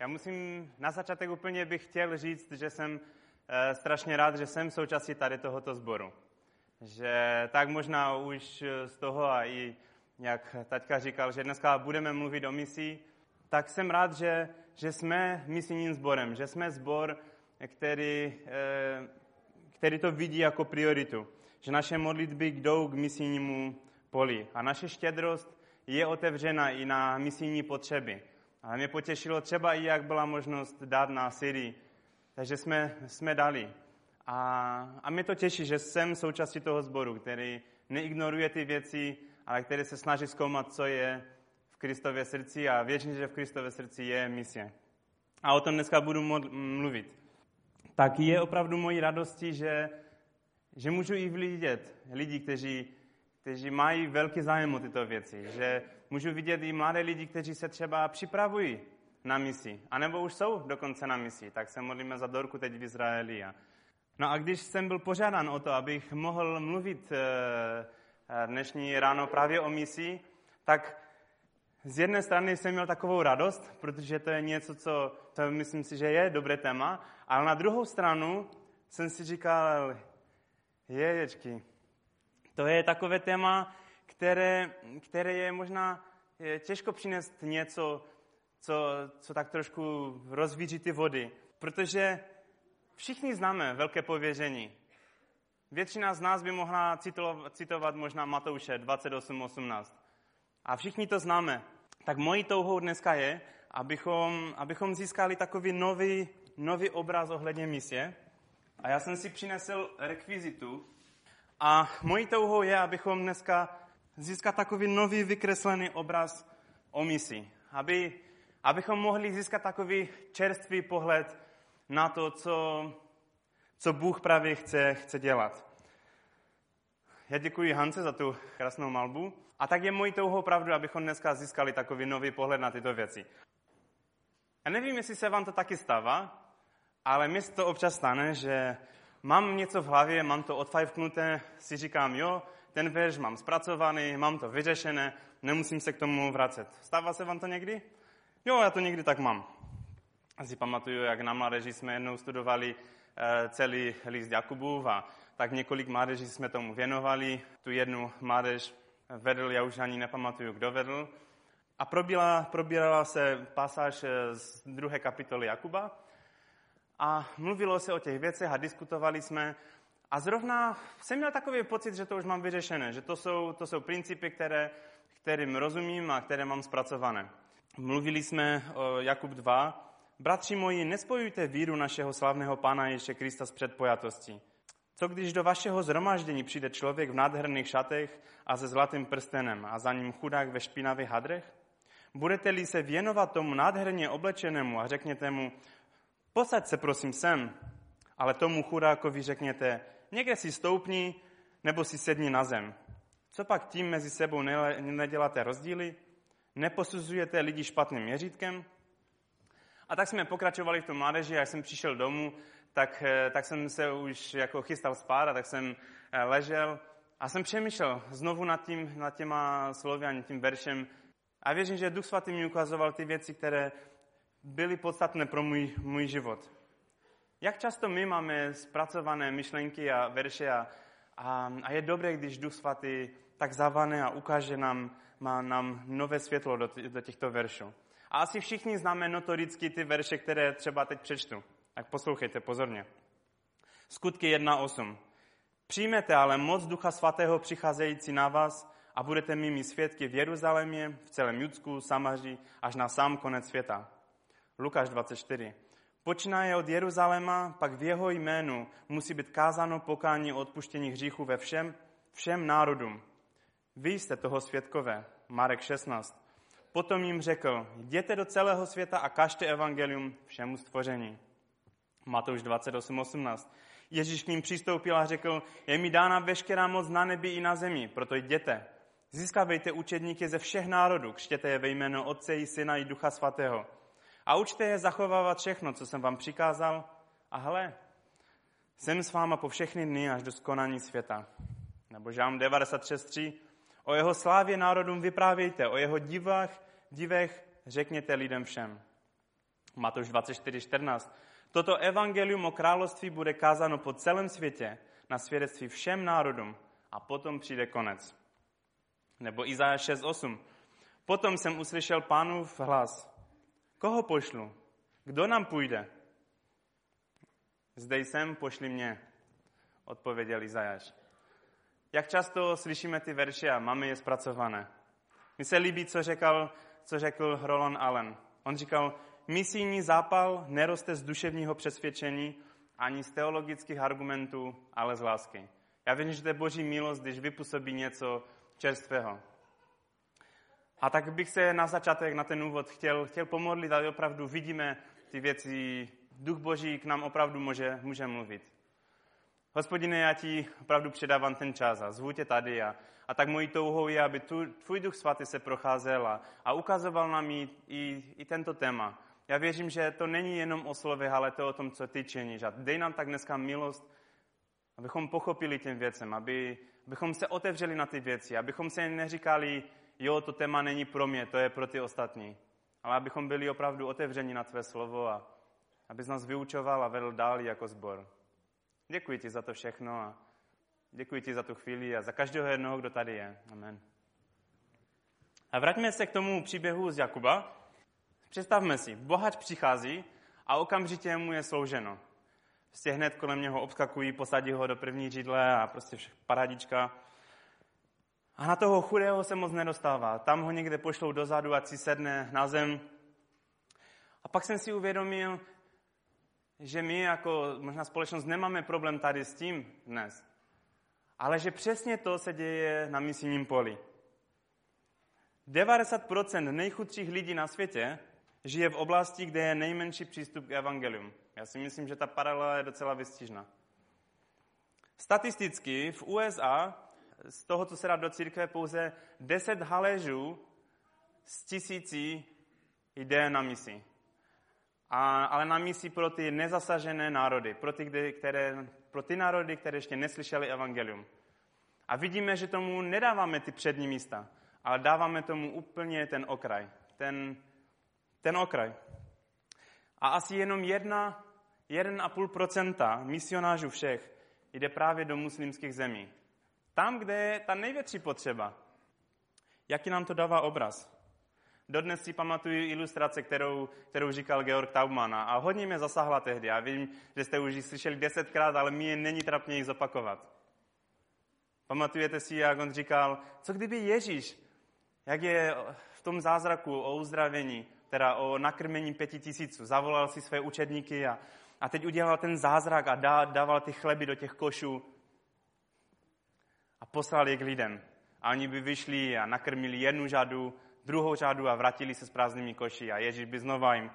Já musím na začátek úplně bych chtěl říct, že jsem e, strašně rád, že jsem součástí tady tohoto sboru. Že tak možná už z toho a i jak taťka říkal, že dneska budeme mluvit o misi, tak jsem rád, že, že jsme misijním sborem, že jsme sbor, který, e, který to vidí jako prioritu. Že naše modlitby jdou k misijnímu poli. A naše štědrost je otevřena i na misijní potřeby. Ale mě potěšilo třeba i, jak byla možnost dát na Syrii. Takže jsme, jsme dali. A, a mě to těší, že jsem součástí toho sboru, který neignoruje ty věci, ale který se snaží zkoumat, co je v Kristově srdci a věřím, že v Kristově srdci je misie. A o tom dneska budu mluvit. Tak je opravdu mojí radostí, že, že můžu i vidět lidi, kteří, kteří mají velký zájem o tyto věci. Že můžu vidět i mladé lidi, kteří se třeba připravují na misi, anebo už jsou dokonce na misi. Tak se modlíme za Dorku teď v Izraeli. No a když jsem byl požádán o to, abych mohl mluvit eh, eh, dnešní ráno právě o misi, tak z jedné strany jsem měl takovou radost, protože to je něco, co, co myslím si, že je dobré téma, ale na druhou stranu jsem si říkal, jeječky, to je takové téma, které, které je možná je těžko přinést něco, co, co tak trošku rozvíří ty vody, protože všichni známe velké pověření. Většina z nás by mohla citovat možná Matouše 28.18. A všichni to známe. Tak mojí touhou dneska je, abychom, abychom získali takový nový, nový obraz ohledně misie. A já jsem si přinesl rekvizitu. A mojí touhou je, abychom dneska získat takový nový vykreslený obraz o misi. Aby, abychom mohli získat takový čerstvý pohled na to, co, co Bůh právě chce, chce dělat. Já děkuji Hance za tu krásnou malbu. A tak je mojí touhou pravdu, abychom dneska získali takový nový pohled na tyto věci. Já nevím, jestli se vám to taky stává, ale mi se to občas stane, že mám něco v hlavě, mám to odfajfknuté, si říkám, jo, ten verš mám zpracovaný, mám to vyřešené, nemusím se k tomu vracet. Stává se vám to někdy? Jo, já to někdy tak mám. Asi pamatuju, jak na mládeži jsme jednou studovali eh, celý list Jakubův a tak několik mládeží jsme tomu věnovali. Tu jednu mládež vedl, já už ani nepamatuju, kdo vedl. A probírala, probírala se pasáž eh, z druhé kapitoly Jakuba a mluvilo se o těch věcech a diskutovali jsme. A zrovna jsem měl takový pocit, že to už mám vyřešené, že to jsou, to jsou principy, které, kterým rozumím a které mám zpracované. Mluvili jsme o Jakub 2. Bratři moji, nespojujte víru našeho slavného Pána Ježíše Krista s předpojatostí. Co když do vašeho zhromaždění přijde člověk v nádherných šatech a se zlatým prstenem a za ním chudák ve špinavých hadrech? Budete-li se věnovat tomu nádherně oblečenému a řekněte mu, posaď se prosím sem, ale tomu chudákovi řekněte, někde si stoupni nebo si sedni na zem. Co pak tím mezi sebou neděláte rozdíly? Neposuzujete lidi špatným měřítkem? A tak jsme pokračovali v tom mládeži jak jsem přišel domů, tak, eh, tak jsem se už jako chystal spát a tak jsem eh, ležel a jsem přemýšlel znovu nad, tím, nad těma slovy a tím veršem. A věřím, že Duch Svatý mi ukazoval ty věci, které byly podstatné pro můj, můj život. Jak často my máme zpracované myšlenky a verše a, a, a je dobré, když Duch Svatý tak zavane a ukáže nám, má nám nové světlo do, do těchto veršů. A asi všichni známe notoricky ty verše, které třeba teď přečtu. Tak poslouchejte pozorně. Skutky 1.8. Přijmete ale moc Ducha Svatého přicházející na vás a budete mými svědky v Jeruzalémě, v celém Judsku, Samaří, až na sám konec světa. Lukáš 24. Počínaje od Jeruzaléma, pak v jeho jménu musí být kázáno pokání o odpuštění hříchu ve všem, všem národům. Vy jste toho svědkové. Marek 16. Potom jim řekl, jděte do celého světa a kažte evangelium všemu stvoření. Matouš 28.18. Ježíš k ním přistoupil a řekl, je mi dána veškerá moc na nebi i na zemi, proto jděte. Získávejte učedníky ze všech národů, křtěte je ve jméno Otce i Syna i Ducha Svatého. A učte je zachovávat všechno, co jsem vám přikázal. A hle, jsem s váma po všechny dny až do skonání světa. Nebo Žám 96.3. O jeho slávě národům vyprávějte, o jeho divách, divech řekněte lidem všem. Matouš 24.14. Toto evangelium o království bude kázáno po celém světě na svědectví všem národům a potom přijde konec. Nebo Izajáš 6.8. Potom jsem uslyšel pánův hlas. Koho pošlu? Kdo nám půjde? Zde jsem, pošli mě, odpověděl Izajáš. Jak často slyšíme ty verše a máme je zpracované? Mně se líbí, co řekl, co řekl Roland Allen. On říkal, misijní zápal neroste z duševního přesvědčení ani z teologických argumentů, ale z lásky. Já věřím, že to je boží milost, když vypůsobí něco čerstvého. A tak bych se na začátek, na ten úvod chtěl, chtěl pomodlit, aby opravdu vidíme ty věci. Duch Boží k nám opravdu může, může mluvit. Hospodine, já ti opravdu předávám ten čas a zvu tě tady a, a tak mojí touhou je, aby tu, tvůj duch svatý se procházel a, a ukazoval nám i, i, i tento téma. Já věřím, že to není jenom o slovech, ale to o tom, co ty činíš. A dej nám tak dneska milost, abychom pochopili těm věcem, aby, abychom se otevřeli na ty věci, abychom se neříkali, jo, to téma není pro mě, to je pro ty ostatní. Ale abychom byli opravdu otevřeni na tvé slovo a abys nás vyučoval a vedl dál jako sbor. Děkuji ti za to všechno a děkuji ti za tu chvíli a za každého jednoho, kdo tady je. Amen. A vraťme se k tomu příběhu z Jakuba. Představme si, bohač přichází a okamžitě mu je slouženo. Prostě hned kolem něho obskakují, posadí ho do první židle a prostě vše, parádička. A na toho chudého se moc nedostává. Tam ho někde pošlou dozadu, ať si sedne na zem. A pak jsem si uvědomil, že my jako možná společnost nemáme problém tady s tím dnes. Ale že přesně to se děje na misijním poli. 90% nejchudších lidí na světě žije v oblasti, kde je nejmenší přístup k evangelium. Já si myslím, že ta paralela je docela vystižná. Statisticky v USA z toho, co se dá do církve, pouze 10 haléžů z tisící jde na misi. A, ale na misi pro ty nezasažené národy, pro ty, které, pro ty národy, které ještě neslyšeli evangelium. A vidíme, že tomu nedáváme ty přední místa, ale dáváme tomu úplně ten okraj. Ten, ten okraj. A asi jenom jedna, 1,5% misionářů všech jde právě do muslimských zemí. Tam, kde je ta největší potřeba. Jaký nám to dává obraz? Dodnes si pamatuju ilustrace, kterou, kterou říkal Georg Taubman a hodně mě zasahla tehdy. Já vím, že jste už ji slyšeli desetkrát, ale mi není trapně jich zopakovat. Pamatujete si, jak on říkal, co kdyby Ježíš, jak je v tom zázraku o uzdravení, teda o nakrmení pěti tisíců, zavolal si své učedníky a, a teď udělal ten zázrak a dá, dával ty chleby do těch košů a poslal je k lidem. A oni by vyšli a nakrmili jednu řadu, druhou řadu a vrátili se s prázdnými koši. A Ježíš by znova jim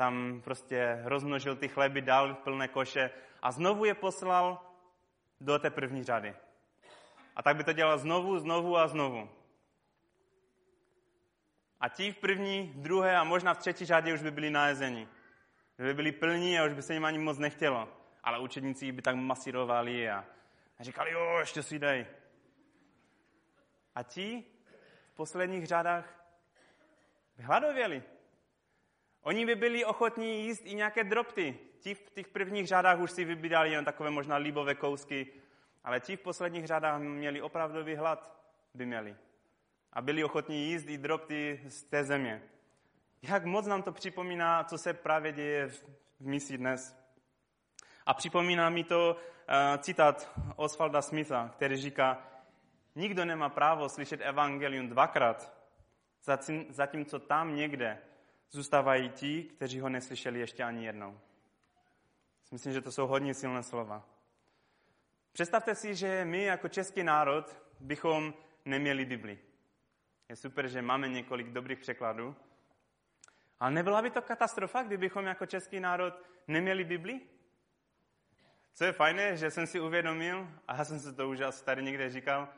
tam prostě rozmnožil ty chleby, dal plné koše a znovu je poslal do té první řady. A tak by to dělal znovu, znovu a znovu. A ti v první, druhé a možná v třetí řadě už by byli najezeni. Že by byli plní a už by se jim ani moc nechtělo. Ale učedníci by tak masírovali a říkali, jo, ještě si dej. A ti v posledních řadách by hladověli. Oni by byli ochotní jíst i nějaké dropty. Ti v těch prvních řadách už si vybírali jen takové možná líbové kousky, ale ti v posledních řadách měli opravdový hlad, by měli. A byli ochotní jíst i dropty z té země. Jak moc nám to připomíná, co se právě děje v, v misi dnes. A připomíná mi to uh, citát Osvalda Smitha, který říká, Nikdo nemá právo slyšet evangelium dvakrát, zatímco tam někde zůstávají ti, kteří ho neslyšeli ještě ani jednou. Myslím, že to jsou hodně silné slova. Představte si, že my jako český národ bychom neměli Bibli. Je super, že máme několik dobrých překladů. Ale nebyla by to katastrofa, kdybychom jako český národ neměli Bibli? Co je fajné, že jsem si uvědomil, a já jsem se to už asi tady někde říkal,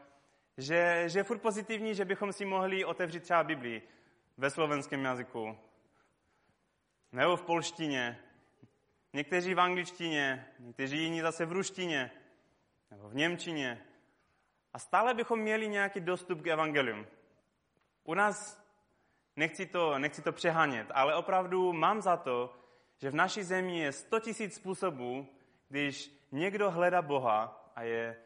že, že je furt pozitivní, že bychom si mohli otevřít třeba Biblii ve slovenském jazyku, nebo v polštině, někteří v angličtině, někteří jiní zase v ruštině, nebo v němčině. A stále bychom měli nějaký dostup k evangelium. U nás Nechci to, nechci to přehánět, ale opravdu mám za to, že v naší zemi je 100 tisíc způsobů, když někdo hledá Boha a je,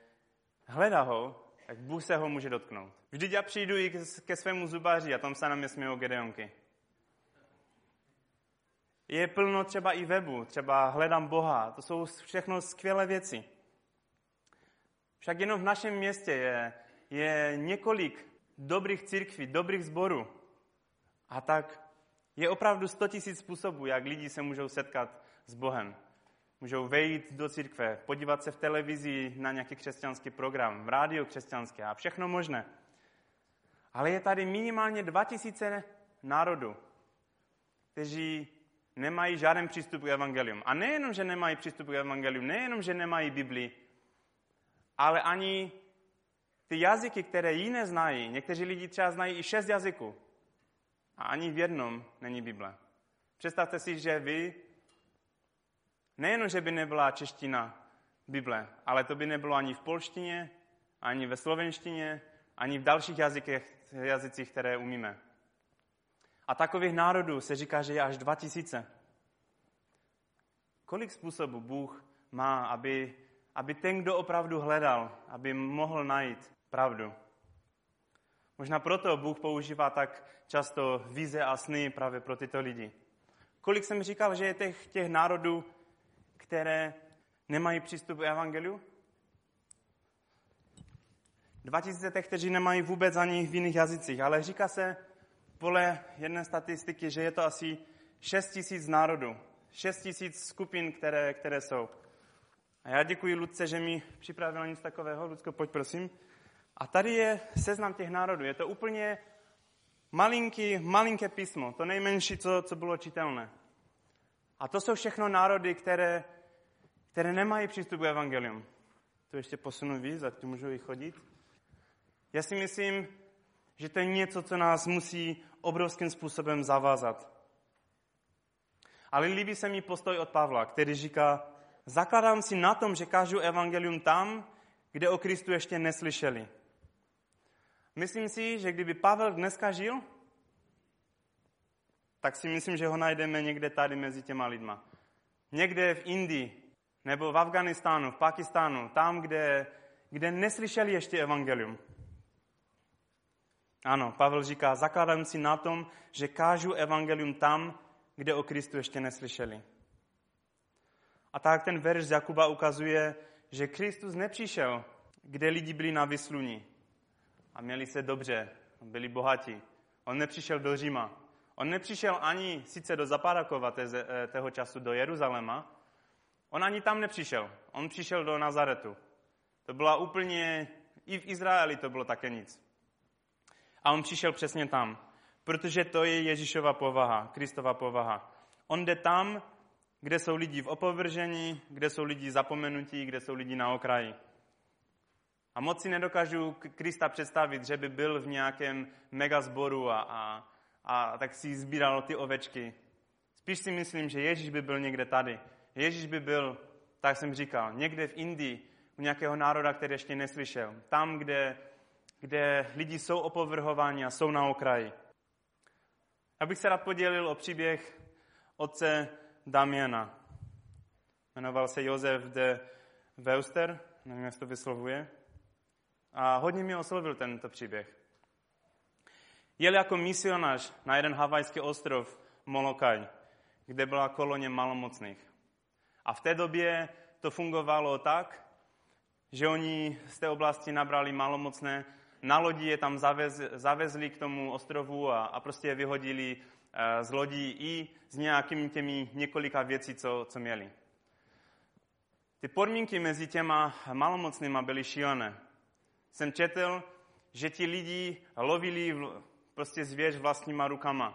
hledá ho, tak Bůh se ho může dotknout. Vždyť já přijdu i ke svému zubáři a tam se na mě smějou Gedeonky. Je plno třeba i webu, třeba hledám Boha, to jsou všechno skvělé věci. Však jenom v našem městě je, je několik dobrých církví, dobrých zborů. A tak je opravdu 100 tisíc způsobů, jak lidi se můžou setkat s Bohem. Můžou vejít do církve, podívat se v televizi na nějaký křesťanský program, v rádiu křesťanské a všechno možné. Ale je tady minimálně 2000 národů, kteří nemají žádný přístup k evangelium. A nejenom, že nemají přístup k evangelium, nejenom, že nemají Bibli, ale ani ty jazyky, které jiné znají. Někteří lidi třeba znají i šest jazyků. A ani v jednom není Bible. Představte si, že vy, nejenom, že by nebyla čeština Bible, ale to by nebylo ani v polštině, ani ve slovenštině, ani v dalších jazykech, jazycích, které umíme. A takových národů se říká, že je až 2000. Kolik způsobů Bůh má, aby, aby ten, kdo opravdu hledal, aby mohl najít pravdu? Možná proto Bůh používá tak často vize a sny právě pro tyto lidi. Kolik jsem říkal, že je těch, těch národů, které nemají přístup k evangeliu? 2000 těch, kteří nemají vůbec ani v jiných jazycích, ale říká se podle jedné statistiky, že je to asi 6 tisíc národů, 6 tisíc skupin, které, které jsou. A já děkuji Ludce, že mi připravila nic takového. Ludko, pojď prosím. A tady je seznam těch národů. Je to úplně malinký, malinké písmo, to nejmenší, co, co bylo čitelné. A to jsou všechno národy, které, které nemají přístup k evangelium. To ještě posunu víc, a tu můžu i chodit. Já si myslím, že to je něco, co nás musí obrovským způsobem zavázat. Ale líbí se mi postoj od Pavla, který říká, zakladám si na tom, že kážu evangelium tam, kde o Kristu ještě neslyšeli. Myslím si, že kdyby Pavel dneska žil, tak si myslím, že ho najdeme někde tady mezi těma lidma. Někde v Indii, nebo v Afganistánu, v Pakistánu, tam, kde, kde neslyšeli ještě evangelium. Ano, Pavel říká, zakládám si na tom, že kážu evangelium tam, kde o Kristu ještě neslyšeli. A tak ten verš z Jakuba ukazuje, že Kristus nepřišel, kde lidi byli na vysluní a měli se dobře, byli bohatí. On nepřišel do Říma. On nepřišel ani sice do Zaparakova eh, tého času do Jeruzaléma, on ani tam nepřišel. On přišel do Nazaretu. To byla úplně, i v Izraeli to bylo také nic. A on přišel přesně tam, protože to je Ježíšova povaha, Kristova povaha. On jde tam, kde jsou lidi v opovržení, kde jsou lidi zapomenutí, kde jsou lidi na okraji. A moc si nedokážu Krista představit, že by byl v nějakém megazboru a, a, a tak si sbíral ty ovečky. Spíš si myslím, že Ježíš by byl někde tady. Ježíš by byl, tak jsem říkal, někde v Indii, u nějakého národa, který ještě neslyšel. Tam, kde kde lidi jsou opovrhováni a jsou na okraji. Abych se rád podělil o příběh otce Damiana. Jmenoval se Josef de Weuster, nevím, jak to vyslovuje. A hodně mi oslovil tento příběh. Jel jako misionář na jeden havajský ostrov Molokaj, kde byla koloně malomocných. A v té době to fungovalo tak, že oni z té oblasti nabrali malomocné na lodi je tam zavez, zavezli k tomu ostrovu a, a prostě je vyhodili uh, z lodí i s nějakými těmi několika věcí, co, co měli. Ty podmínky mezi těma malomocnýma byly šílené. Jsem četl, že ti lidi lovili prostě zvěř vlastníma rukama.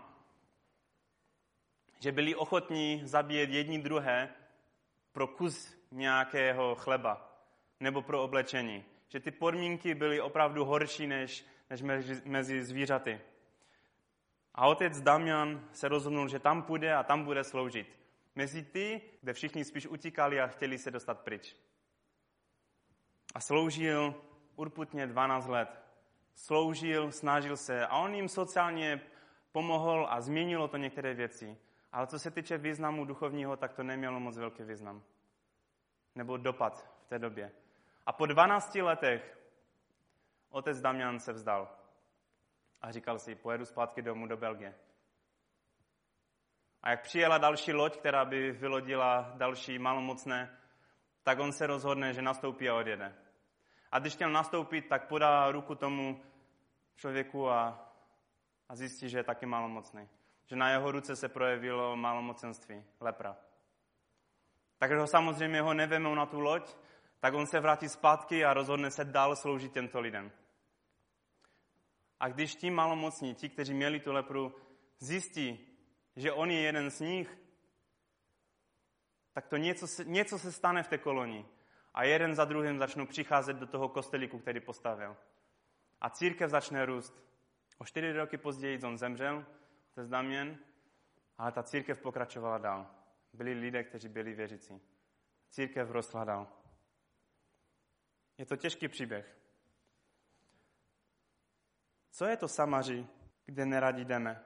Že byli ochotní zabíjet jedni druhé pro kus nějakého chleba nebo pro oblečení že ty podmínky byly opravdu horší než, než mezi, mezi zvířaty. A otec Damian se rozhodnul, že tam půjde a tam bude sloužit. Mezi ty, kde všichni spíš utíkali a chtěli se dostat pryč. A sloužil urputně 12 let. Sloužil, snažil se a on jim sociálně pomohl a změnilo to některé věci. Ale co se týče významu duchovního, tak to nemělo moc velký význam. Nebo dopad v té době. A po 12 letech otec Damian se vzdal. A říkal si, pojedu zpátky domů do Belgie. A jak přijela další loď, která by vylodila další malomocné, tak on se rozhodne, že nastoupí a odjede. A když chtěl nastoupit, tak podá ruku tomu člověku a, a zjistí, že je taky malomocný. Že na jeho ruce se projevilo malomocenství, lepra. Takže ho samozřejmě ho nevemou na tu loď, tak on se vrátí zpátky a rozhodne se dál sloužit těmto lidem. A když ti malomocní, ti, kteří měli tu lepru, zjistí, že on je jeden z nich, tak to něco něco se stane v té kolonii. A jeden za druhým začnou přicházet do toho kostelíku, který postavil. A církev začne růst. O čtyři roky později on zemřel, to je ale ta církev pokračovala dál. Byli lidé, kteří byli věřící. Církev rostla dál. Je to těžký příběh. Co je to Samaři, kde neradi jdeme?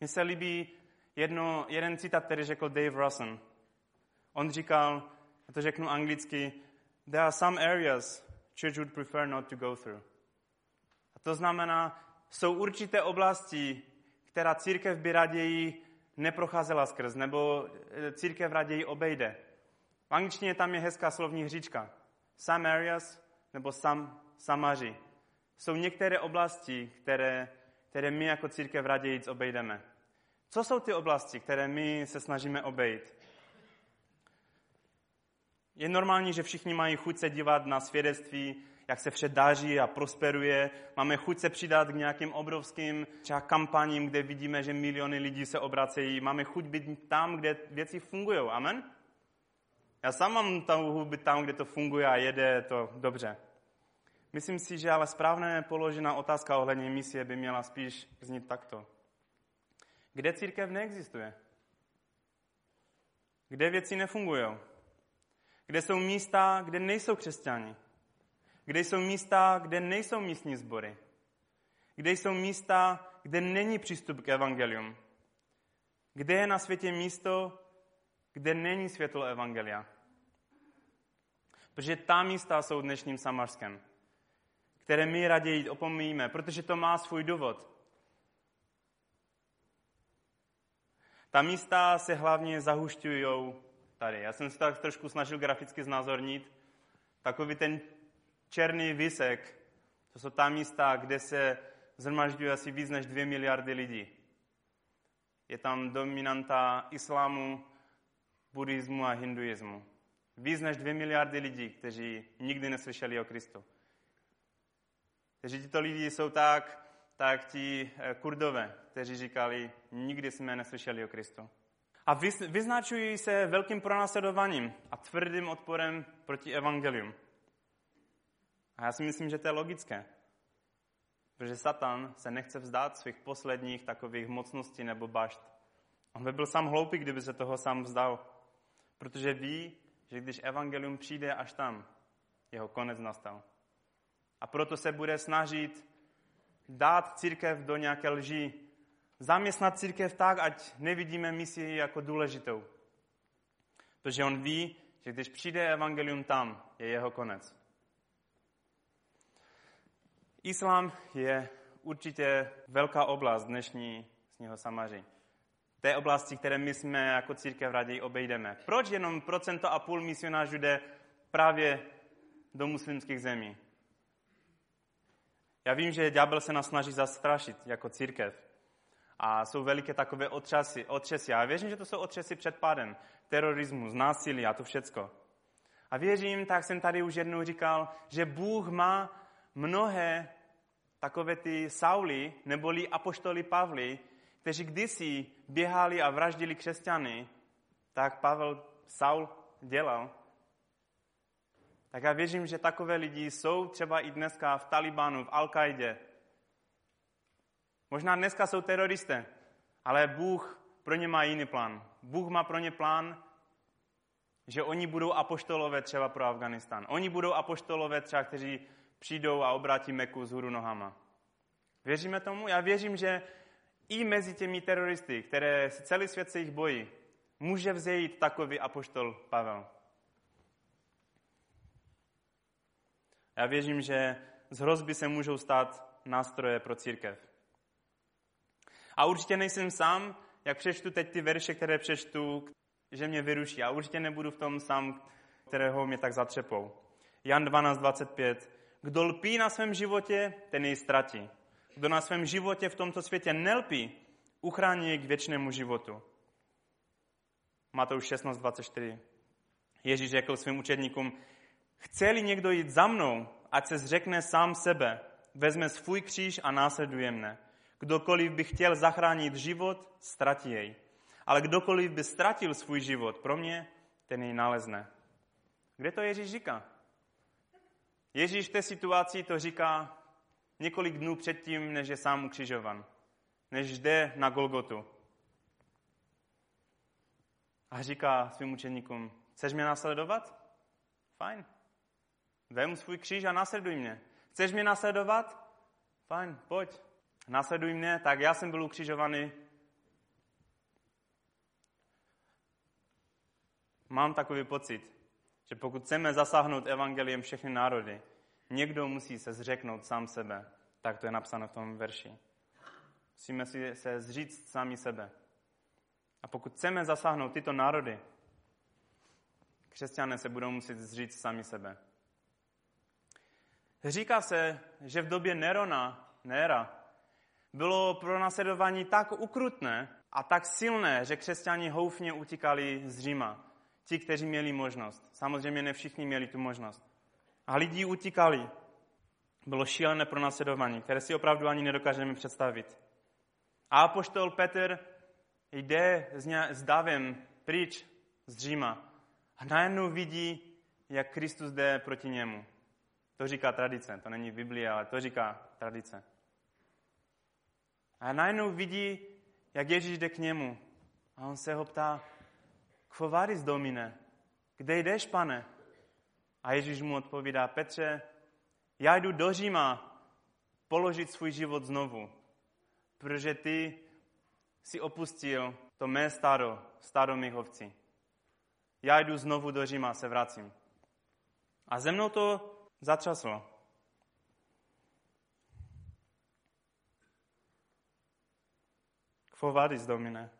Mně se líbí jedno, jeden citát, který řekl Dave Russen. On říkal, já to řeknu anglicky, there are some areas church would prefer not to go through. A to znamená, jsou určité oblasti, která církev by raději neprocházela skrz, nebo eh, církev raději obejde. V angličtině tam je hezká slovní hříčka. Some areas, nebo some, samaři. Jsou některé oblasti, které, které my jako církev raději obejdeme. Co jsou ty oblasti, které my se snažíme obejít? Je normální, že všichni mají chuť se dívat na svědectví, jak se vše daří a prosperuje. Máme chuť se přidat k nějakým obrovským třeba kampaním, kde vidíme, že miliony lidí se obracejí. Máme chuť být tam, kde věci fungují. Amen? Já sám mám touhu být tam, kde to funguje a jede to dobře. Myslím si, že ale správně položená otázka ohledně misie by měla spíš znít takto. Kde církev neexistuje? Kde věci nefungují? Kde jsou místa, kde nejsou křesťani? Kde jsou místa, kde nejsou místní sbory? Kde jsou místa, kde není přístup k evangelium? Kde je na světě místo, kde není světlo evangelia? Protože ta místa jsou dnešním Samarskem, které my raději opomíjíme, protože to má svůj důvod. Ta místa se hlavně zahušťují tady. Já jsem se tak trošku snažil graficky znázornit. Takový ten černý výsek, to jsou ta místa, kde se zhromažďuje asi víc než dvě miliardy lidí. Je tam dominanta islámu, buddhismu a hinduismu. Víc než dvě miliardy lidí, kteří nikdy neslyšeli o Kristu. Takže tito lidi jsou tak tak ti eh, kurdové, kteří říkali, nikdy jsme neslyšeli o Kristu. A vyznačují se velkým pronásledováním a tvrdým odporem proti evangelium. A já si myslím, že to je logické. Protože Satan se nechce vzdát svých posledních takových mocností nebo bašt. On by byl sám hloupý, kdyby se toho sám vzdal. Protože ví, že když evangelium přijde až tam, jeho konec nastal. A proto se bude snažit dát církev do nějaké lži, zaměstnat církev tak, ať nevidíme misi jako důležitou. Protože on ví, že když přijde evangelium tam, je jeho konec. Islám je určitě velká oblast dnešní z něho samaří. Té oblasti, které my jsme jako církev raději obejdeme. Proč jenom procento a půl misionářů jde právě do muslimských zemí? Já vím, že ďábel se nás snaží zastrašit jako církev. A jsou veliké takové otřasy, otřesy. A věřím, že to jsou otřesy před pádem. Terorismus, násilí a to všecko. A věřím, tak jsem tady už jednou říkal, že Bůh má mnohé takové ty Sauly, neboli apoštoli Pavly, kteří kdysi běhali a vraždili křesťany, tak Pavel Saul dělal tak já věřím, že takové lidi jsou třeba i dneska v Talibanu, v al qaidě Možná dneska jsou teroristé, ale Bůh pro ně má jiný plán. Bůh má pro ně plán, že oni budou apoštolové třeba pro Afganistán. Oni budou apoštolové třeba, kteří přijdou a obrátí Meku z hůru nohama. Věříme tomu? Já věřím, že i mezi těmi teroristy, které celý svět se jich bojí, může vzejít takový apoštol Pavel. Já věřím, že z hrozby se můžou stát nástroje pro církev. A určitě nejsem sám, jak přečtu teď ty verše, které přečtu, že mě vyruší. A určitě nebudu v tom sám, kterého mě tak zatřepou. Jan 12.25. Kdo lpí na svém životě, ten jej ztratí. Kdo na svém životě v tomto světě nelpí, uchrání jej k věčnému životu. Matouš 16.24. Ježíš řekl svým učedníkům, chce-li někdo jít za mnou, ať se zřekne sám sebe, vezme svůj kříž a následuje mne. Kdokoliv by chtěl zachránit život, ztratí jej. Ale kdokoliv by ztratil svůj život pro mě, ten jej nalezne. Kde to Ježíš říká? Ježíš v té situaci to říká několik dnů předtím, než je sám ukřižovan. Než jde na Golgotu. A říká svým učeníkům, chceš mě následovat? Fajn. Vem svůj kříž a následuj mě. Chceš mě následovat? Fajn, pojď. Následuj mě, tak já jsem byl ukřižovaný. Mám takový pocit, že pokud chceme zasáhnout evangeliem všechny národy, někdo musí se zřeknout sám sebe. Tak to je napsáno v tom verši. Musíme si se zříct sami sebe. A pokud chceme zasáhnout tyto národy, křesťané se budou muset zříct sami sebe. Říká se, že v době Nerona, Nera, bylo pro nasledování tak ukrutné a tak silné, že křesťani houfně utíkali z Říma. Ti, kteří měli možnost. Samozřejmě ne všichni měli tu možnost. A lidi utíkali. Bylo šílené pro nasledování, které si opravdu ani nedokážeme představit. A apoštol Petr jde s davem pryč z Říma a najednou vidí, jak Kristus jde proti němu. To říká tradice, to není Biblia, ale to říká tradice. A najednou vidí, jak Ježíš jde k němu. A on se ho ptá, kvovaris domine, kde jdeš, pane? A Ježíš mu odpovídá, Petře, já jdu do Říma položit svůj život znovu, protože ty si opustil to mé stádo, stádo mých ovcí. Já jdu znovu do Říma, se vracím. A ze mnou to zatřaslo. Quo vadis, Domine?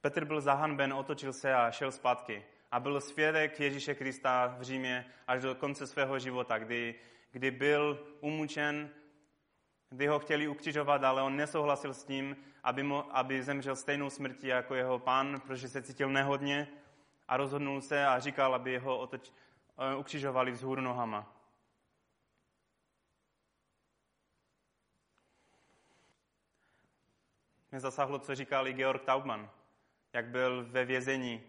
Petr byl zahanben, otočil se a šel zpátky. A byl svědek Ježíše Krista v Římě až do konce svého života, kdy, kdy byl umučen, kdy ho chtěli ukřižovat, ale on nesouhlasil s tím, aby, mo, aby zemřel stejnou smrtí jako jeho pán, protože se cítil nehodně a rozhodnul se a říkal, aby jeho otoč, uh, ukřižovali vzhůru nohama. Mě zasáhlo, co říkal i Georg Taubman, jak byl ve vězení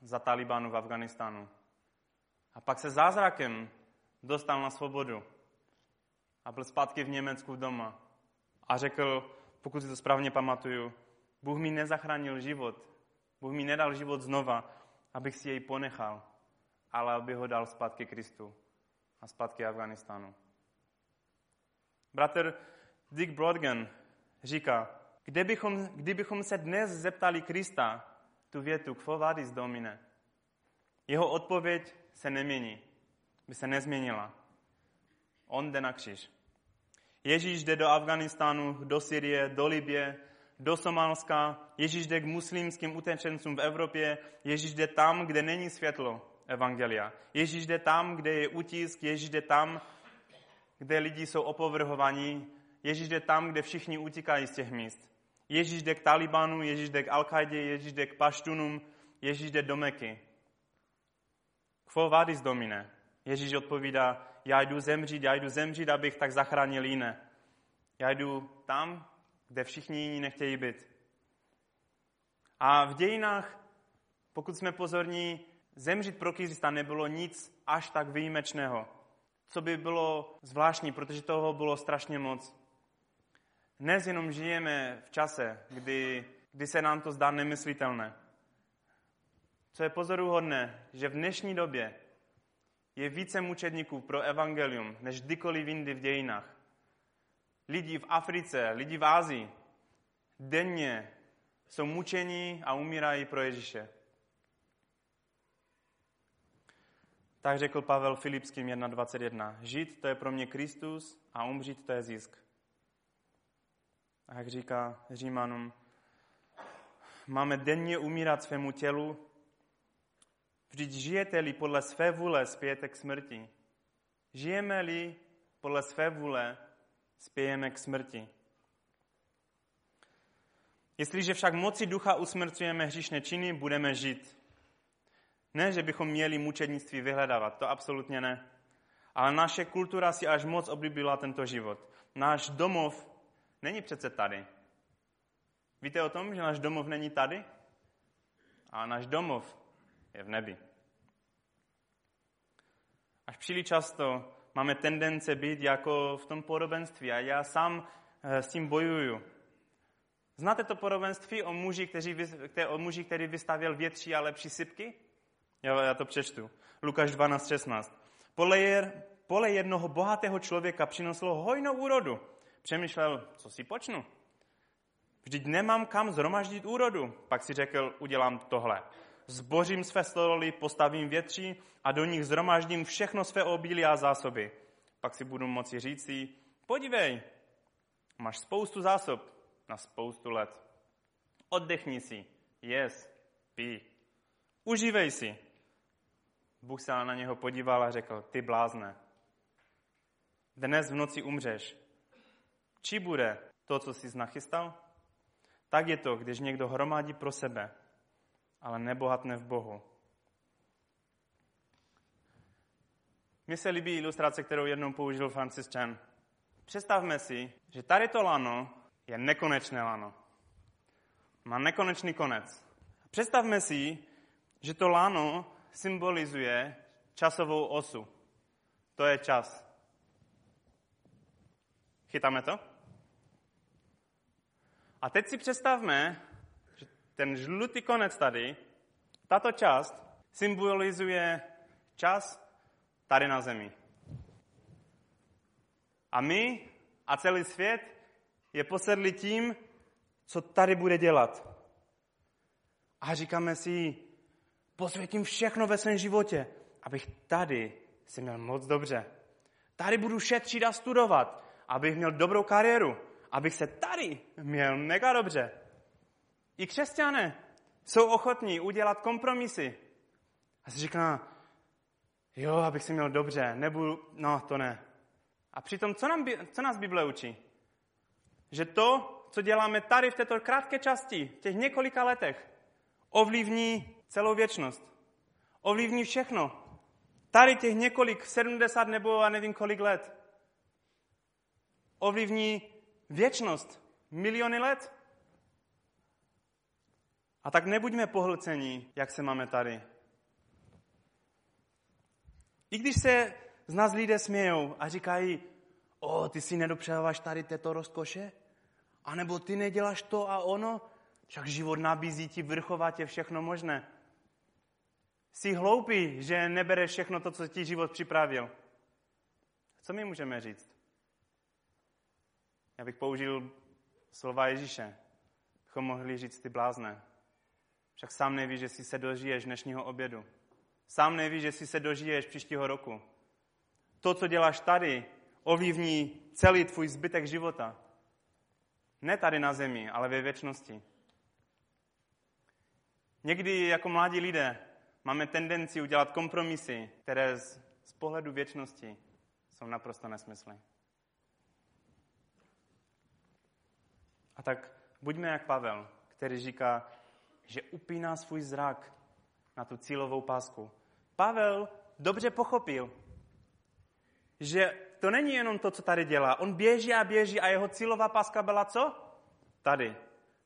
za Talibanu v Afganistánu. A pak se zázrakem dostal na svobodu a byl zpátky v Německu doma. A řekl, pokud si to správně pamatuju, Bůh mi nezachránil život, Bůh mi nedal život znova, abych si jej ponechal, ale aby ho dal zpátky Kristu a zpátky Afganistánu. Bratr Dick Brodgen říká, kdybychom, kdybychom se dnes zeptali Krista tu větu, quo vadis domine, jeho odpověď se nemění, by se nezměnila. On jde na kříž. Ježíš jde do Afganistánu, do Syrie, do Libie, do Somálska, Ježíš jde k muslimským utečencům v Evropě, Ježíš jde tam, kde není světlo Evangelia. Ježíš jde tam, kde je utisk, Ježíš jde tam, kde lidi jsou opovrhovaní, Ježíš jde tam, kde všichni utíkají z těch míst. Ježíš jde k Talibanu, Ježíš jde k al Ježíš jde k Paštunům, Ježíš jde do Meky. Quo vadis domine? Ježíš odpovídá, já jdu zemřít, já jdu zemřít, abych tak zachránil jiné. Já jdu tam, kde všichni jiní nechtějí být. A v dějinách, pokud jsme pozorní, zemřít pro Krista nebylo nic až tak výjimečného, co by bylo zvláštní, protože toho bylo strašně moc. Dnes jenom žijeme v čase, kdy, kdy se nám to zdá nemyslitelné. Co je pozoruhodné, že v dnešní době je více mučedníků pro evangelium, než kdykoliv jindy v dějinách. Lidi v Africe, lidi v Ázii denně jsou mučení a umírají pro Ježíše. Tak řekl Pavel Filipským 1.21. Žít to je pro mě Kristus a umřít to je zisk. A jak říká Římanům, máme denně umírat svému tělu, vždyť žijete-li podle své vůle, spějete k smrti. Žijeme-li podle své vůle, spějeme k smrti. Jestliže však moci ducha usmrcujeme hříšné činy, budeme žít. Ne, že bychom měli mučednictví vyhledávat, to absolutně ne. Ale naše kultura si až moc oblíbila tento život. Náš domov není přece tady. Víte o tom, že náš domov není tady? A náš domov je v nebi. Až příliš často máme tendence být jako v tom podobenství a já sám eh, s tím bojuju. Znáte to podobenství o muži, kteří, o muži, který vystavěl větší a lepší sypky? Já, já to přečtu. Lukáš 12.16. Pole, pole jednoho bohatého člověka přinoslo hojnou úrodu. Přemýšlel, co si počnu. Vždyť nemám kam zhromaždit úrodu. Pak si řekl, udělám tohle. Zbořím své stoly, postavím větší a do nich zhromaždím všechno své obilí a zásoby. Pak si budu moci říci, podívej, máš spoustu zásob na spoustu let. Oddechni si, jes, pí, užívej si. Bůh se na něho podíval a řekl, ty blázne, dnes v noci umřeš. Či bude to, co jsi nachystal? Tak je to, když někdo hromadí pro sebe, ale nebohatne v Bohu. Mně se líbí ilustrace, kterou jednou použil Francis Chan. Představme si, že tady to lano je nekonečné lano. Má nekonečný konec. Představme si, že to lano symbolizuje časovou osu. To je čas. Chytáme to? A teď si představme, že ten žlutý konec tady, tato část, symbolizuje čas tady na zemi. A my a celý svět je posedli tím, co tady bude dělat. A říkáme si, posvětím všechno ve svém životě, abych tady si měl moc dobře. Tady budu šetřit a studovat, abych měl dobrou kariéru, abych se tady měl mega dobře. I křesťané jsou ochotní udělat kompromisy. A si říká, jo, abych si měl dobře, nebudu, no to ne. A přitom, co, nám, co nás Bible učí? Že to, co děláme tady v této krátké části, v těch několika letech, ovlivní celou věčnost. Ovlivní všechno. Tady těch několik, 70 nebo a nevím kolik let. Ovlivní věčnost. Miliony let. A tak nebuďme pohlcení, jak se máme tady. I když se z nás lidé smějou a říkají, o, ty si nedopřáváš tady této rozkoše? A nebo ty neděláš to a ono? Však život nabízí ti vrchovatě všechno možné. Jsi hloupý, že nebereš všechno to, co ti život připravil. Co my můžeme říct? Já bych použil slova Ježíše. Bychom mohli říct ty blázne. Však sám nevíš, že si se dožiješ dnešního obědu. Sám nevíš, že si se dožiješ příštího roku. To, co děláš tady, ovlivní celý tvůj zbytek života. Ne tady na zemi, ale ve věčnosti. Někdy jako mladí lidé máme tendenci udělat kompromisy, které z, z pohledu věčnosti jsou naprosto nesmysly. A tak buďme jak Pavel, který říká, že upíná svůj zrak na tu cílovou pásku. Pavel dobře pochopil, že to není jenom to, co tady dělá. On běží a běží a jeho cílová páska byla co? Tady.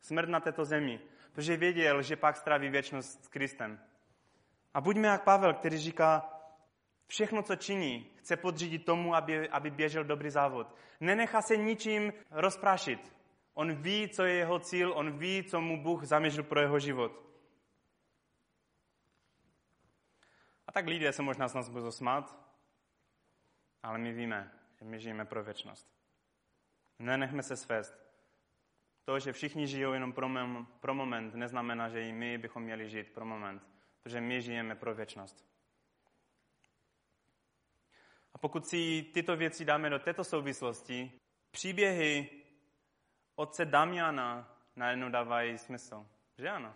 Smrt na této zemi. Protože věděl, že pak stráví věčnost s Kristem. A buďme jak Pavel, který říká, všechno, co činí, chce podřídit tomu, aby, aby běžel dobrý závod. Nenechá se ničím rozprašit. On ví, co je jeho cíl, on ví, co mu Bůh zamýšlel pro jeho život. A tak lidé se možná s nás budou smát, ale my víme, že my žijeme pro věčnost. Nenechme se svést. To, že všichni žijou jenom pro, mem, pro moment, neznamená, že i my bychom měli žít pro moment, protože my žijeme pro věčnost. A pokud si tyto věci dáme do této souvislosti, příběhy otce Damiana najednou dávají smysl. Že ano?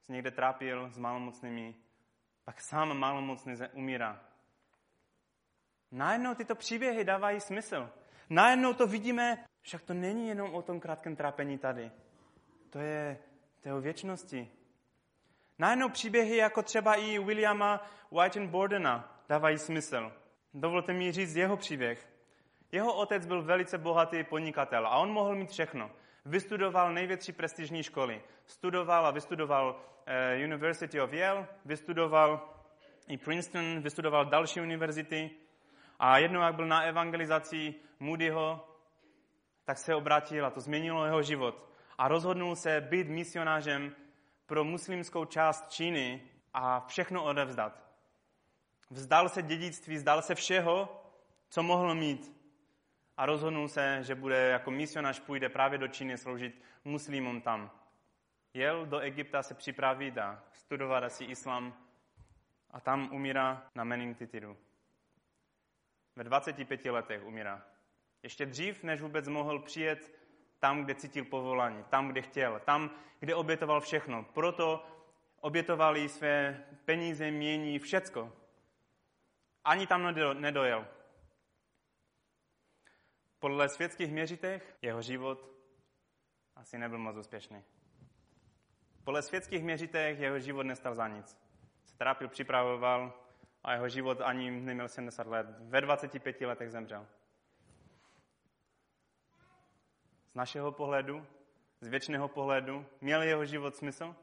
Se někde trápil s malomocnými, pak sám malomocný umírá. Najednou tyto příběhy dávají smysl. Najednou to vidíme, však to není jenom o tom krátkém trápení tady. To je, to je o věčnosti. Najednou příběhy jako třeba i Williama White Bordena dávají smysl. Dovolte mi říct jeho příběh. Jeho otec byl velice bohatý podnikatel a on mohl mít všechno. Vystudoval největší prestižní školy. Studoval a vystudoval uh, University of Yale, vystudoval i Princeton, vystudoval další univerzity. A jednou, jak byl na evangelizaci Moodyho, tak se obrátil a to změnilo jeho život. A rozhodnul se být misionářem pro muslimskou část Číny a všechno odevzdat. Vzdal se dědictví, vzdal se všeho, co mohl mít. A rozhodnul se, že bude jako misionář půjde právě do Číny sloužit muslimům tam. Jel do Egypta se připravit a studovat asi islam a tam umírá na meningitidu. Ve 25 letech umírá. Ještě dřív, než vůbec mohl přijet tam, kde cítil povolání, tam, kde chtěl, tam, kde obětoval všechno. Proto obětovali své peníze, mění, všecko. Ani tam nedojel. Podle světských měřitech jeho život asi nebyl moc úspěšný. Podle světských měřitech jeho život nestal za nic. Se trápil, připravoval a jeho život ani neměl 70 let. Ve 25 letech zemřel. Z našeho pohledu, z věčného pohledu, měl jeho život smysl?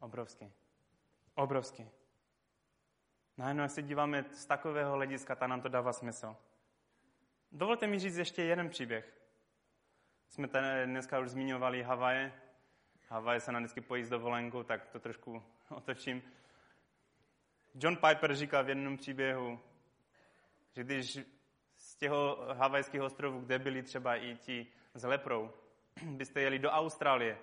Obrovský. Obrovský. Najednou, jak se díváme z takového hlediska, tak nám to dává smysl. Dovolte mi říct ještě jeden příběh. Jsme tady dneska už zmiňovali Havaje. Havaje se na vždycky pojíst dovolenku, tak to trošku otočím. John Piper říká v jednom příběhu, že když z těho havajských ostrovů, kde byli třeba i ti s leprou, byste jeli do Austrálie,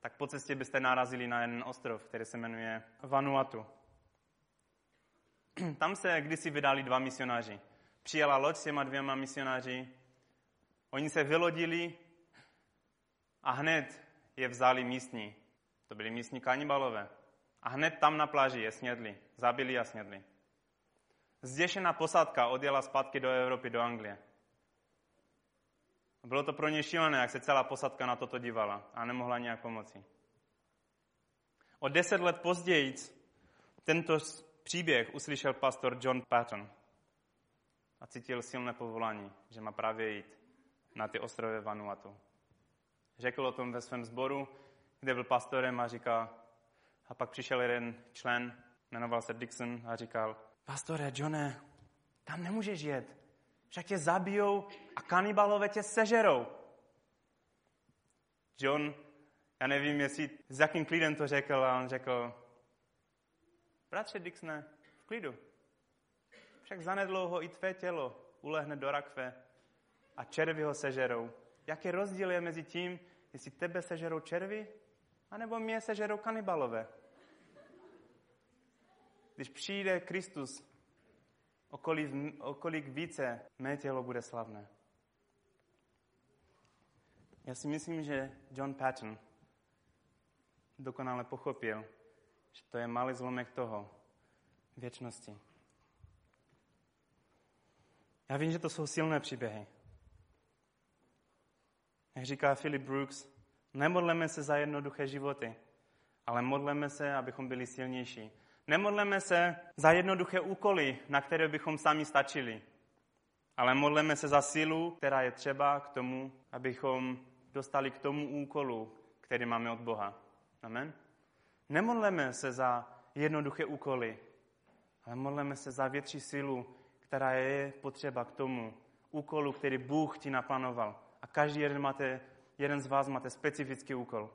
tak po cestě byste narazili na jeden ostrov, který se jmenuje Vanuatu. Tam se kdysi vydali dva misionáři. Přijela loď s těma dvěma misionáři, oni se vylodili a hned je vzali místní. To byli místní kanibalové. A hned tam na pláži je snědli. Zabili a snědli. Zděšená posádka odjela zpátky do Evropy, do Anglie. Bylo to pro ně šílené, jak se celá posadka na toto dívala a nemohla nějak pomoci. O deset let později tento příběh uslyšel pastor John Patton a cítil silné povolání, že má právě jít na ty ostrovy Vanuatu. Řekl o tom ve svém sboru, kde byl pastorem a říkal, a pak přišel jeden člen, jmenoval se Dixon a říkal, pastore Johne, tam nemůžeš jet, však tě zabijou a kanibalové tě sežerou. John, já nevím, jestli s jakým klidem to řekl, a on řekl, bratře Dixone, v klidu. Však zanedlouho i tvé tělo ulehne do rakve a červy ho sežerou. Jaký rozdíl je mezi tím, jestli tebe sežerou červy, anebo mě sežerou kanibalové? Když přijde Kristus, okolik, okolik více mé tělo bude slavné. Já si myslím, že John Patton dokonale pochopil, že to je malý zlomek toho věčnosti. Já vím, že to jsou silné příběhy. Jak říká Philip Brooks, nemodleme se za jednoduché životy, ale modleme se, abychom byli silnější. Nemodleme se za jednoduché úkoly, na které bychom sami stačili, ale modleme se za sílu, která je třeba k tomu, abychom dostali k tomu úkolu, který máme od Boha. Amen. Nemodleme se za jednoduché úkoly, ale modleme se za větší sílu, která je potřeba k tomu úkolu, který Bůh ti naplánoval. A každý jeden, máte, jeden z vás máte specifický úkol.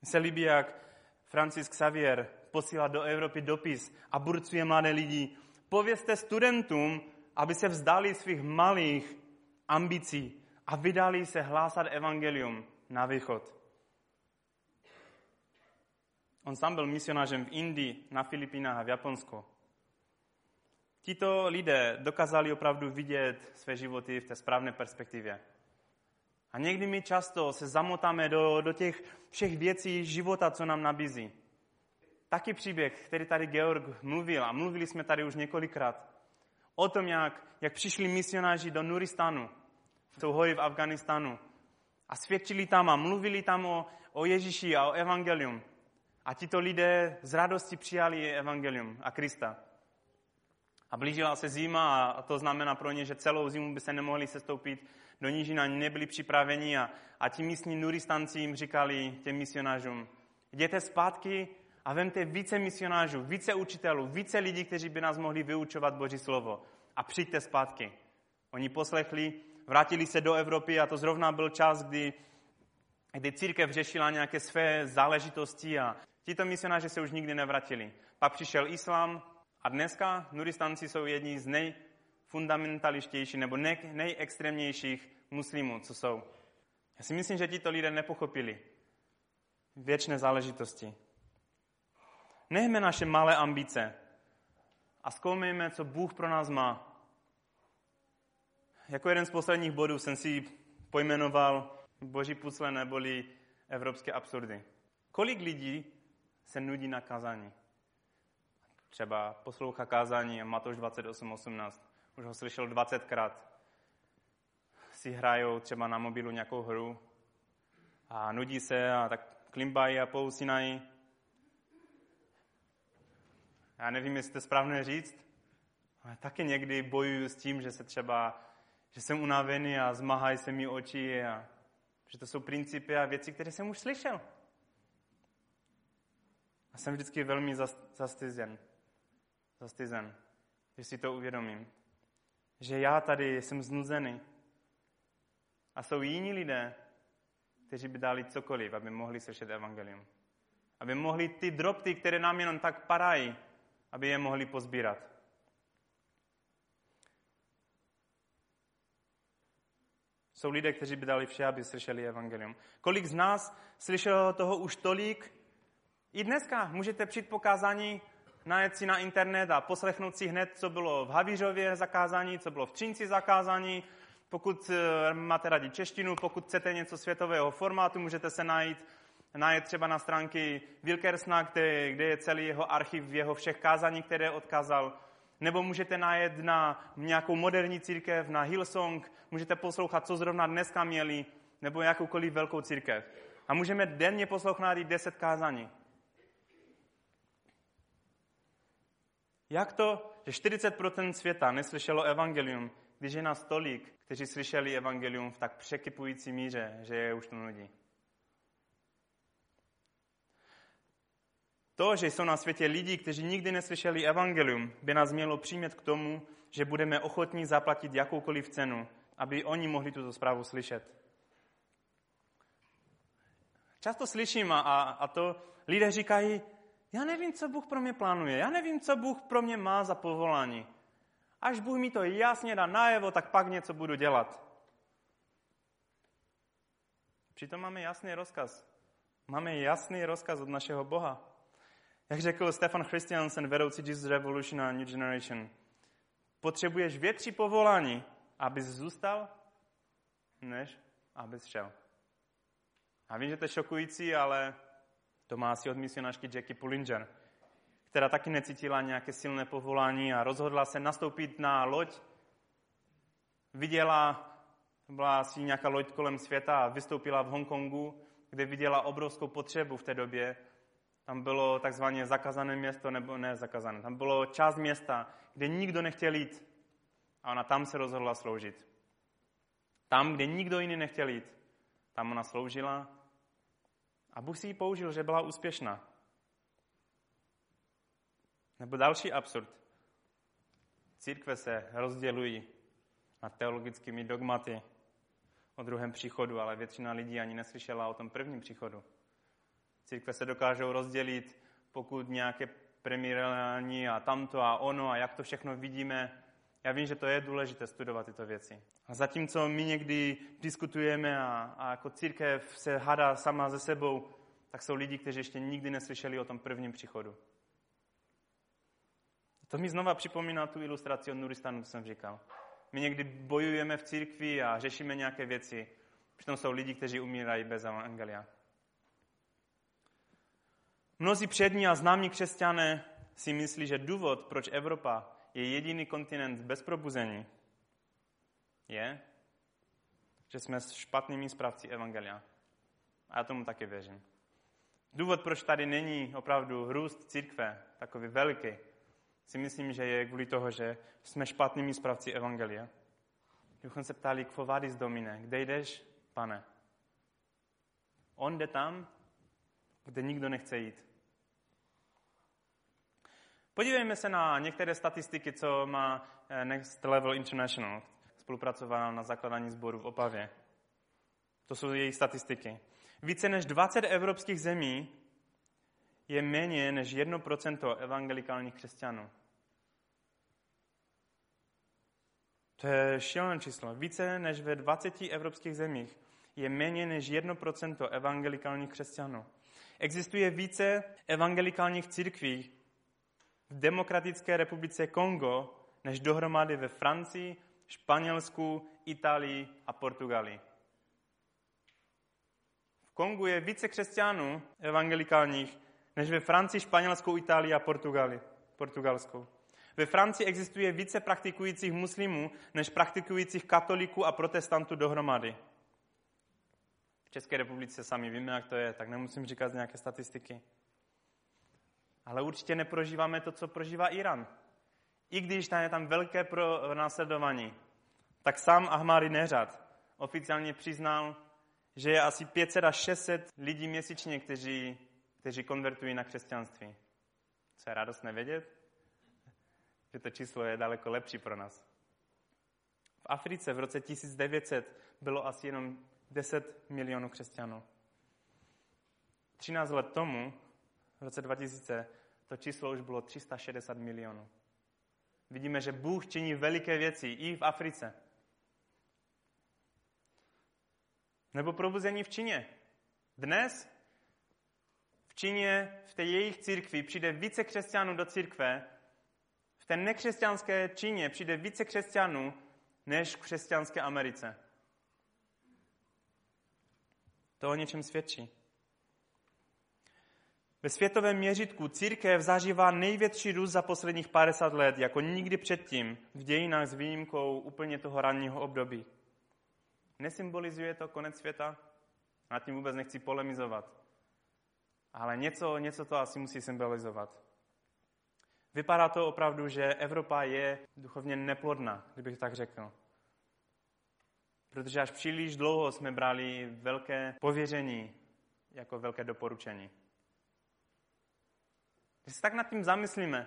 Mně se líbí, jak Francis Xavier posílá do Evropy dopis a burcuje mladé lidi. Povězte studentům, aby se vzdali svých malých ambicí a vydali se hlásat evangelium na východ. On sám byl misionářem v Indii, na Filipínách a v Japonsku. Tito lidé dokázali opravdu vidět své životy v té správné perspektivě. A někdy my často se zamotáme do, do těch všech věcí života, co nám nabízí. Taky příběh, který tady Georg mluvil, a mluvili jsme tady už několikrát, o tom, jak, jak přišli misionáři do Nuristanu, v hory v Afganistánu, a svědčili tam a mluvili tam o, o Ježíši a o evangelium. A tito lidé z radosti přijali evangelium a Krista. A blížila se zima a to znamená pro ně, že celou zimu by se nemohli sestoupit do nížin, ani nebyli připraveni a, a ti místní nuristanci jim říkali těm misionářům, jděte zpátky a vemte více misionářů, více učitelů, více lidí, kteří by nás mohli vyučovat Boží slovo a přijďte zpátky. Oni poslechli, vrátili se do Evropy a to zrovna byl čas, kdy, kdy církev řešila nějaké své záležitosti a tito misionáři se už nikdy nevrátili. Pak přišel islám a dneska nuristanci jsou jedni z nejfundamentalištějších nebo nejextrémnějších muslimů, co jsou. Já si myslím, že tito lidé nepochopili věčné záležitosti. Nechme naše malé ambice a zkoumejme, co Bůh pro nás má. Jako jeden z posledních bodů jsem si pojmenoval boží pucle neboli evropské absurdy. Kolik lidí se nudí na kázání? Třeba poslouchá kázání Matouš 28.18. Už ho slyšel 20krát. Si hrajou třeba na mobilu nějakou hru a nudí se a tak klimbají a pousínají. Já nevím, jestli to správně říct, ale taky někdy bojuju s tím, že se třeba, že jsem unavený a zmahají se mi oči a že to jsou principy a věci, které jsem už slyšel. A jsem vždycky velmi zastyzen zastyzen, když si to uvědomím. Že já tady jsem znuzený. A jsou jiní lidé, kteří by dali cokoliv, aby mohli slyšet evangelium. Aby mohli ty drobty, které nám jenom tak parají, aby je mohli pozbírat. Jsou lidé, kteří by dali vše, aby slyšeli evangelium. Kolik z nás slyšelo toho už tolik? I dneska můžete přijít pokázání najet si na internet a poslechnout si hned, co bylo v Havířově zakázání, co bylo v Třinci zakázání. Pokud eh, máte rádi češtinu, pokud chcete něco světového formátu, můžete se najít, najít třeba na stránky Wilkersna, kde, kde je celý jeho archiv jeho všech kázání, které odkázal. Nebo můžete najet na nějakou moderní církev, na Hillsong, můžete poslouchat, co zrovna dneska měli, nebo jakoukoliv velkou církev. A můžeme denně poslouchat i deset kázání. Jak to, že 40% světa neslyšelo evangelium, když je nás tolik, kteří slyšeli evangelium v tak překypující míře, že je už to nudí? To, že jsou na světě lidi, kteří nikdy neslyšeli evangelium, by nás mělo přimět k tomu, že budeme ochotní zaplatit jakoukoliv cenu, aby oni mohli tuto zprávu slyšet. Často slyším a, a to lidé říkají, já nevím, co Bůh pro mě plánuje. Já nevím, co Bůh pro mě má za povolání. Až Bůh mi to jasně dá najevo, tak pak něco budu dělat. Přitom máme jasný rozkaz. Máme jasný rozkaz od našeho Boha. Jak řekl Stefan Christiansen, vedoucí Jesus Revolution a New Generation, potřebuješ větší povolání, abys zůstal, než abys šel. A vím, že to je šokující, ale to má asi od misionářky Jackie Pullinger, která taky necítila nějaké silné povolání a rozhodla se nastoupit na loď. Viděla, byla asi nějaká loď kolem světa a vystoupila v Hongkongu, kde viděla obrovskou potřebu v té době. Tam bylo takzvané zakázané město, nebo ne zakázané, tam bylo část města, kde nikdo nechtěl jít. A ona tam se rozhodla sloužit. Tam, kde nikdo jiný nechtěl jít, tam ona sloužila a Bůh si ji použil, že byla úspěšná. Nebo další absurd. Církve se rozdělují na teologickými dogmaty o druhém příchodu, ale většina lidí ani neslyšela o tom prvním příchodu. Církve se dokážou rozdělit, pokud nějaké premiérální a tamto a ono a jak to všechno vidíme. Já vím, že to je důležité studovat tyto věci. A zatímco my někdy diskutujeme a, a jako církev se hádá sama ze sebou, tak jsou lidi, kteří ještě nikdy neslyšeli o tom prvním příchodu. To mi znova připomíná tu ilustraci od Nuristanu, co jsem říkal. My někdy bojujeme v církvi a řešíme nějaké věci. Přitom jsou lidi, kteří umírají bez evangelia. Mnozí přední a známí křesťané si myslí, že důvod, proč Evropa je jediný kontinent bez probuzení, je, že jsme špatnými správci evangelia. A já tomu taky věřím. Důvod, proč tady není opravdu růst církve takový veliký, si myslím, že je kvůli toho, že jsme špatnými správci evangelia. Kdybychom se ptali, kvo vadis domine, kde jdeš, pane? On jde tam, kde nikdo nechce jít. Podívejme se na některé statistiky, co má eh, Next Level International. Spolupracovala na zakladání sboru v Opavě. To jsou její statistiky. Více než 20 evropských zemí je méně než 1% evangelikálních křesťanů. To je šílené číslo. Více než ve 20 evropských zemích je méně než 1% evangelikálních křesťanů. Existuje více evangelikálních církví v Demokratické republice Kongo než dohromady ve Francii, Španělsku, Itálii a Portugalii. V Kongu je více křesťanů evangelikálních než ve Francii, Španělsku, Itálii a Portugali, Portugalsku. Ve Francii existuje více praktikujících muslimů než praktikujících katolíků a protestantů dohromady. V České republice sami víme, jak to je, tak nemusím říkat nějaké statistiky. Ale určitě neprožíváme to, co prožívá Irán. I když tam je tam velké pro následování, tak sám Ahmadinejad oficiálně přiznal, že je asi 500 až 600 lidí měsíčně, kteří, kteří konvertují na křesťanství. Co je radostné vědět? Že to číslo je daleko lepší pro nás. V Africe v roce 1900 bylo asi jenom 10 milionů křesťanů. 13 let tomu, v roce 2000, to číslo už bylo 360 milionů. Vidíme, že Bůh činí veliké věci i v Africe. Nebo probuzení v Číně. Dnes v Číně, v té jejich církvi, přijde více křesťanů do církve. V té nekřesťanské Číně přijde více křesťanů než v křesťanské Americe. To o něčem svědčí. Ve světovém měřitku církev zažívá největší růst za posledních 50 let, jako nikdy předtím v dějinách s výjimkou úplně toho ranního období. Nesymbolizuje to konec světa? Nad tím vůbec nechci polemizovat. Ale něco, něco to asi musí symbolizovat. Vypadá to opravdu, že Evropa je duchovně neplodná, kdybych tak řekl. Protože až příliš dlouho jsme brali velké pověření jako velké doporučení. Když se tak nad tím zamyslíme,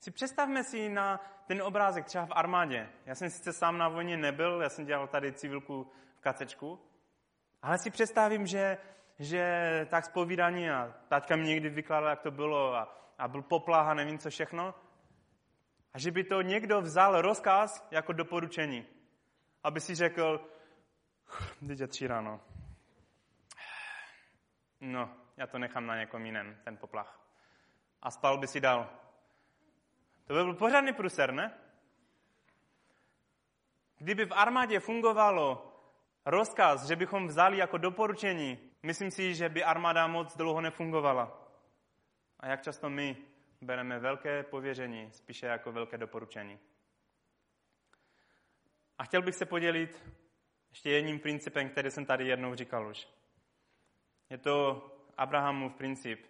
si představme si na ten obrázek třeba v armádě. Já jsem sice sám na vojně nebyl, já jsem dělal tady civilku v kacečku, ale si představím, že, že tak zpovídání a taťka mi někdy vykládala, jak to bylo a, a byl popláha, nevím co všechno. A že by to někdo vzal rozkaz jako doporučení. Aby si řekl, teď je tři ráno. No, já to nechám na někom jiném, ten poplach a spal by si dal. To by byl pořádný pruser, ne? Kdyby v armádě fungovalo rozkaz, že bychom vzali jako doporučení, myslím si, že by armáda moc dlouho nefungovala. A jak často my bereme velké pověření spíše jako velké doporučení. A chtěl bych se podělit ještě jedním principem, který jsem tady jednou říkal už. Je to Abrahamův princip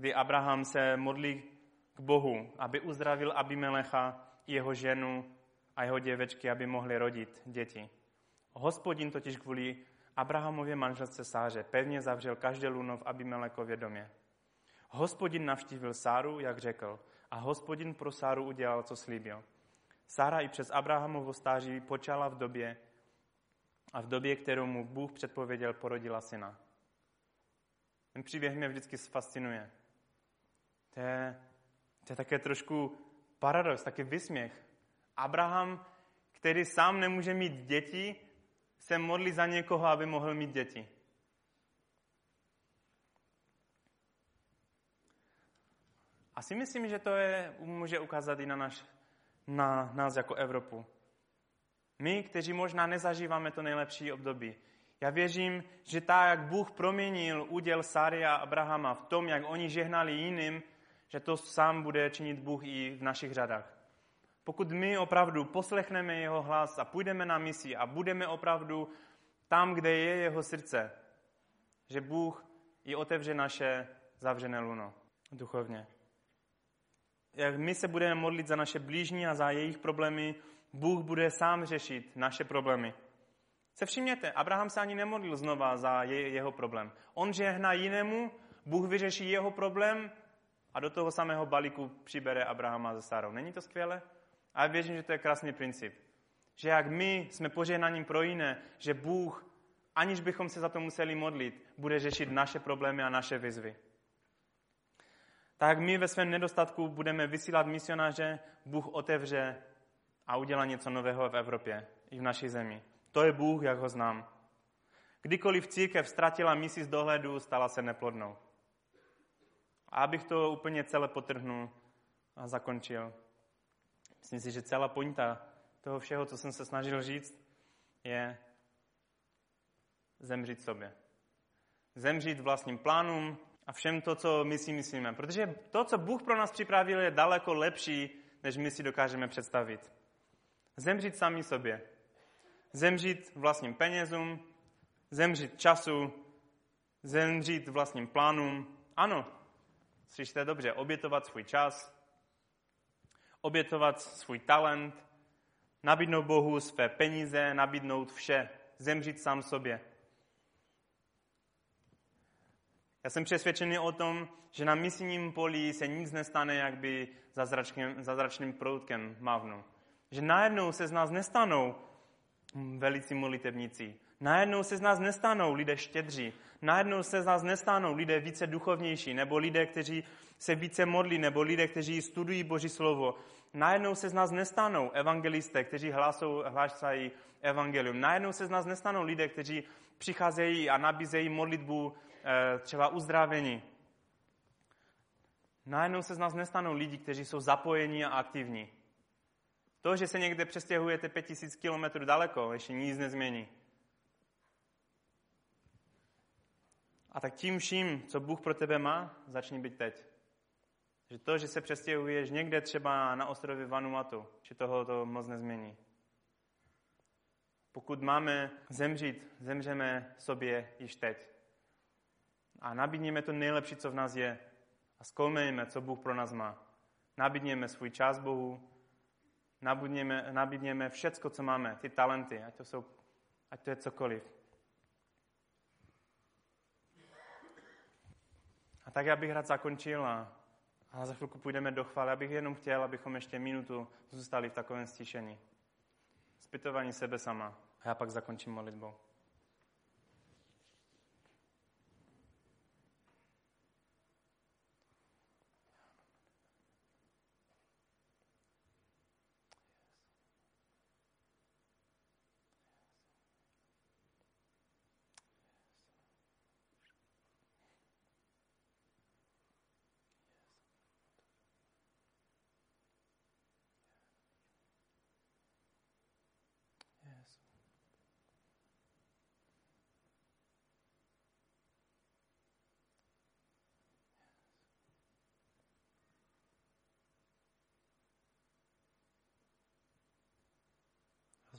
kdy Abraham se modlí k Bohu, aby uzdravil Abimelecha, jeho ženu a jeho děvečky, aby mohli rodit děti. Hospodin totiž kvůli Abrahamově manželce Sáře pevně zavřel každé luno v Abimelekově domě. Hospodin navštívil Sáru, jak řekl, a hospodin pro Sáru udělal, co slíbil. Sára i přes Abrahamovo stáří počala v době, a v době, kterou mu Bůh předpověděl, porodila syna. Ten příběh mě vždycky fascinuje. To je, to je také trošku paradox, taky vysměch. Abraham, který sám nemůže mít děti, se modlí za někoho, aby mohl mít děti. Asi myslím, že to je, může ukázat i na, naš, na nás jako Evropu. My, kteří možná nezažíváme to nejlepší období. Já věřím, že tak, jak Bůh proměnil úděl Sary a Abrahama v tom, jak oni žehnali jiným, že to sám bude činit Bůh i v našich řadách. Pokud my opravdu poslechneme jeho hlas a půjdeme na misi a budeme opravdu tam, kde je jeho srdce, že Bůh i otevře naše zavřené luno duchovně. Jak my se budeme modlit za naše blížní a za jejich problémy, Bůh bude sám řešit naše problémy. Se všimněte, Abraham se ani nemodlil znova za je, jeho problém. On žehná jinému, Bůh vyřeší jeho problém a do toho samého balíku přibere Abrahama ze Sarou. Není to skvělé? A já věřím, že to je krásný princip. Že jak my jsme požehnaním pro jiné, že Bůh, aniž bychom se za to museli modlit, bude řešit naše problémy a naše výzvy. Tak my ve svém nedostatku budeme vysílat misionáře, Bůh otevře a udělá něco nového v Evropě i v naší zemi. To je Bůh, jak ho znám. Kdykoliv církev ztratila misi z dohledu, stala se neplodnou. A abych to úplně celé potrhnul a zakončil. Myslím si, že celá pointa toho všeho, co jsem se snažil říct, je zemřít sobě. Zemřít vlastním plánům a všem to, co my si myslíme. Protože to, co Bůh pro nás připravil, je daleko lepší, než my si dokážeme představit. Zemřít sami sobě. Zemřít vlastním penězům, zemřít času, zemřít vlastním plánům. Ano, slyšte dobře, obětovat svůj čas, obětovat svůj talent, nabídnout Bohu své peníze, nabídnout vše, zemřít sám sobě. Já jsem přesvědčený o tom, že na misijním poli se nic nestane, jak by zázračným, zázračným proutkem mávnu. Že najednou se z nás nestanou velicí molitevníci. Najednou se z nás nestanou lidé štědří. Najednou se z nás nestanou lidé více duchovnější, nebo lidé, kteří se více modlí, nebo lidé, kteří studují Boží slovo. Najednou se z nás nestanou evangelisté, kteří hlásou, hlásají evangelium. Najednou se z nás nestanou lidé, kteří přicházejí a nabízejí modlitbu e, třeba uzdravení. Najednou se z nás nestanou lidi, kteří jsou zapojení a aktivní. To, že se někde přestěhujete 5000 kilometrů daleko, ještě nic nezmění. A tak tím vším, co Bůh pro tebe má, začni být teď. Že to, že se přestěhuješ někde třeba na ostrově Vanuatu, že toho to moc nezmění. Pokud máme zemřít, zemřeme sobě již teď. A nabídněme to nejlepší, co v nás je. A zkoumejme, co Bůh pro nás má. Nabídněme svůj čas Bohu, nabídněme, nabídněme všecko, co máme, ty talenty, ať to, jsou, ať to je cokoliv. A tak já bych rád zakončil a, a za chvilku půjdeme do chvály. Já bych jenom chtěl, abychom ještě minutu zůstali v takovém stišení. Zpytování sebe sama. A já pak zakončím modlitbou.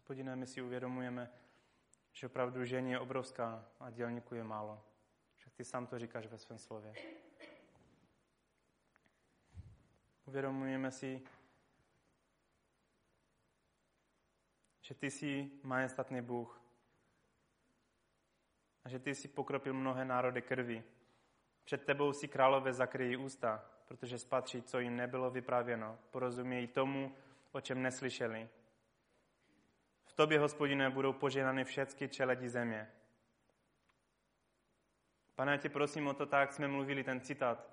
Hospodine, my si uvědomujeme, že opravdu žení je obrovská a dělníků je málo. Však ty sám to říkáš ve svém slově. Uvědomujeme si, že ty jsi majestatný Bůh a že ty jsi pokropil mnohé národy krví. Před tebou si králové zakryjí ústa, protože spatří, co jim nebylo vyprávěno. Porozumějí tomu, o čem neslyšeli tobě, hospodine, budou požehnány všechny čeledi země. Pane, já tě prosím o to tak, jsme mluvili ten citát,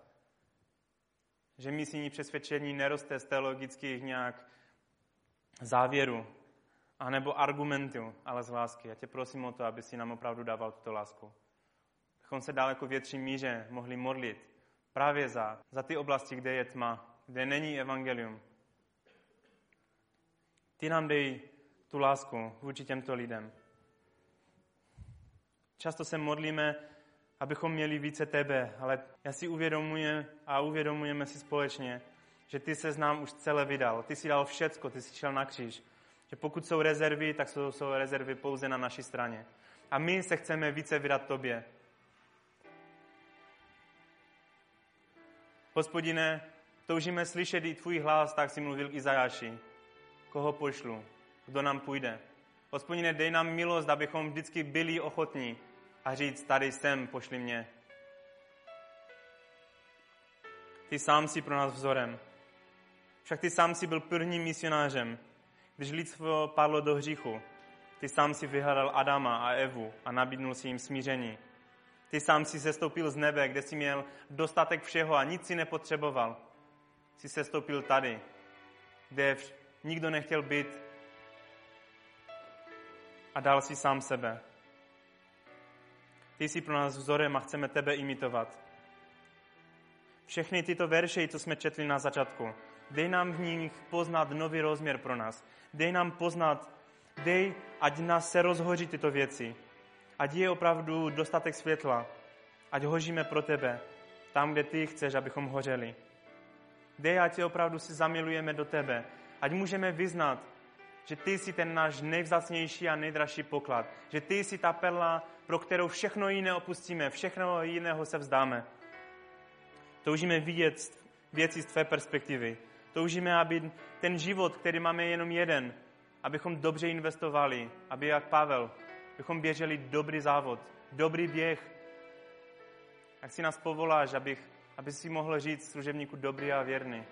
že misijní přesvědčení neroste z teologických nějak závěru, anebo argumentu, ale z lásky. Já tě prosím o to, aby si nám opravdu dával tuto lásku. Abychom se daleko větší míře mohli modlit právě za, za ty oblasti, kde je tma, kde není evangelium. Ty nám dej tu lásku vůči těmto lidem. Často se modlíme, abychom měli více tebe, ale já si uvědomuji a uvědomujeme si společně, že ty se nám už celé vydal. Ty si dal všecko, ty si šel na kříž. Že pokud jsou rezervy, tak jsou, jsou rezervy pouze na naší straně. A my se chceme více vydat tobě. Hospodine, toužíme slyšet i tvůj hlas, tak si mluvil Izajáši. Koho pošlu? Kdo nám půjde? Hospodine, dej nám milost, abychom vždycky byli ochotní a říct, tady jsem, pošli mě. Ty sám si pro nás vzorem. Však ty sám si byl prvním misionářem. Když lidstvo padlo do hříchu, ty sám si vyhledal Adama a Evu a nabídnul si jim smíření. Ty sám si sestoupil z nebe, kde si měl dostatek všeho a nic si nepotřeboval. Jsi sestoupil tady, kde nikdo nechtěl být a dal si sám sebe. Ty jsi pro nás vzorem a chceme tebe imitovat. Všechny tyto verše, co jsme četli na začátku, dej nám v nich poznat nový rozměr pro nás. Dej nám poznat, dej, ať nás se rozhoří tyto věci. Ať je opravdu dostatek světla. Ať hoříme pro tebe, tam, kde ty chceš, abychom hořeli. Dej, ať opravdu si zamilujeme do tebe. Ať můžeme vyznat, že ty jsi ten náš nejvzácnější a nejdražší poklad. Že ty jsi ta perla, pro kterou všechno jiné opustíme, všechno jiného se vzdáme. Toužíme vidět věci z tvé perspektivy. Toužíme, aby ten život, který máme jenom jeden, abychom dobře investovali, aby jak Pavel, abychom běželi dobrý závod, dobrý běh. Jak si nás povoláš, abych, aby si mohl říct služebníku dobrý a věrný.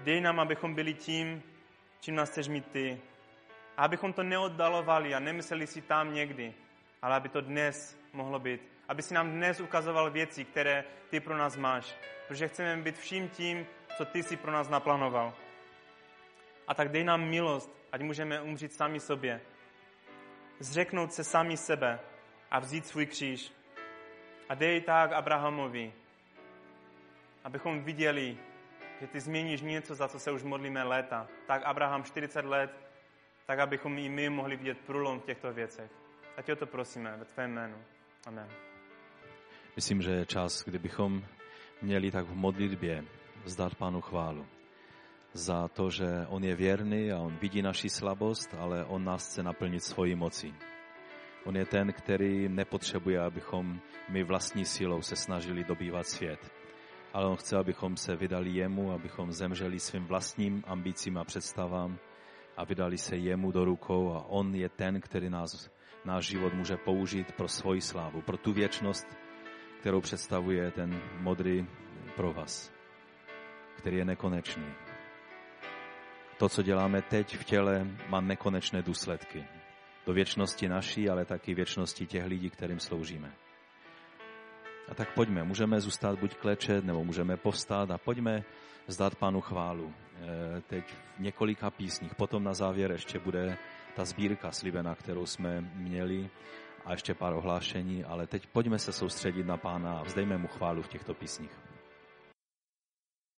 Dej nám, abychom byli tím, čím nás chceš mít ty. A abychom to neoddalovali a nemysleli si tam někdy, ale aby to dnes mohlo být. Aby si nám dnes ukazoval věci, které ty pro nás máš. Protože chceme být vším tím, co ty si pro nás naplánoval. A tak dej nám milost, ať můžeme umřít sami sobě. Zřeknout se sami sebe a vzít svůj kříž. A dej tak Abrahamovi, abychom viděli, že ty změníš něco, za co se už modlíme léta. Tak Abraham 40 let, tak abychom i my mohli vidět průlom v těchto věcech. A tě o to prosíme ve tvém jménu. Amen. Myslím, že je čas, kdybychom měli tak v modlitbě vzdát Pánu chválu za to, že On je věrný a On vidí naši slabost, ale On nás chce naplnit svojí mocí. On je ten, který nepotřebuje, abychom my vlastní silou se snažili dobývat svět ale on chce, abychom se vydali jemu, abychom zemřeli svým vlastním ambicím a představám a vydali se jemu do rukou a on je ten, který nás, náš život může použít pro svoji slávu, pro tu věčnost, kterou představuje ten modrý provaz, který je nekonečný. To, co děláme teď v těle, má nekonečné důsledky. Do věčnosti naší, ale taky věčnosti těch lidí, kterým sloužíme. A tak pojďme, můžeme zůstat buď klečet, nebo můžeme povstát a pojďme zdát Pánu chválu. E, teď v několika písních, potom na závěr ještě bude ta sbírka slíbená, kterou jsme měli a ještě pár ohlášení, ale teď pojďme se soustředit na Pána a vzdejme mu chválu v těchto písních.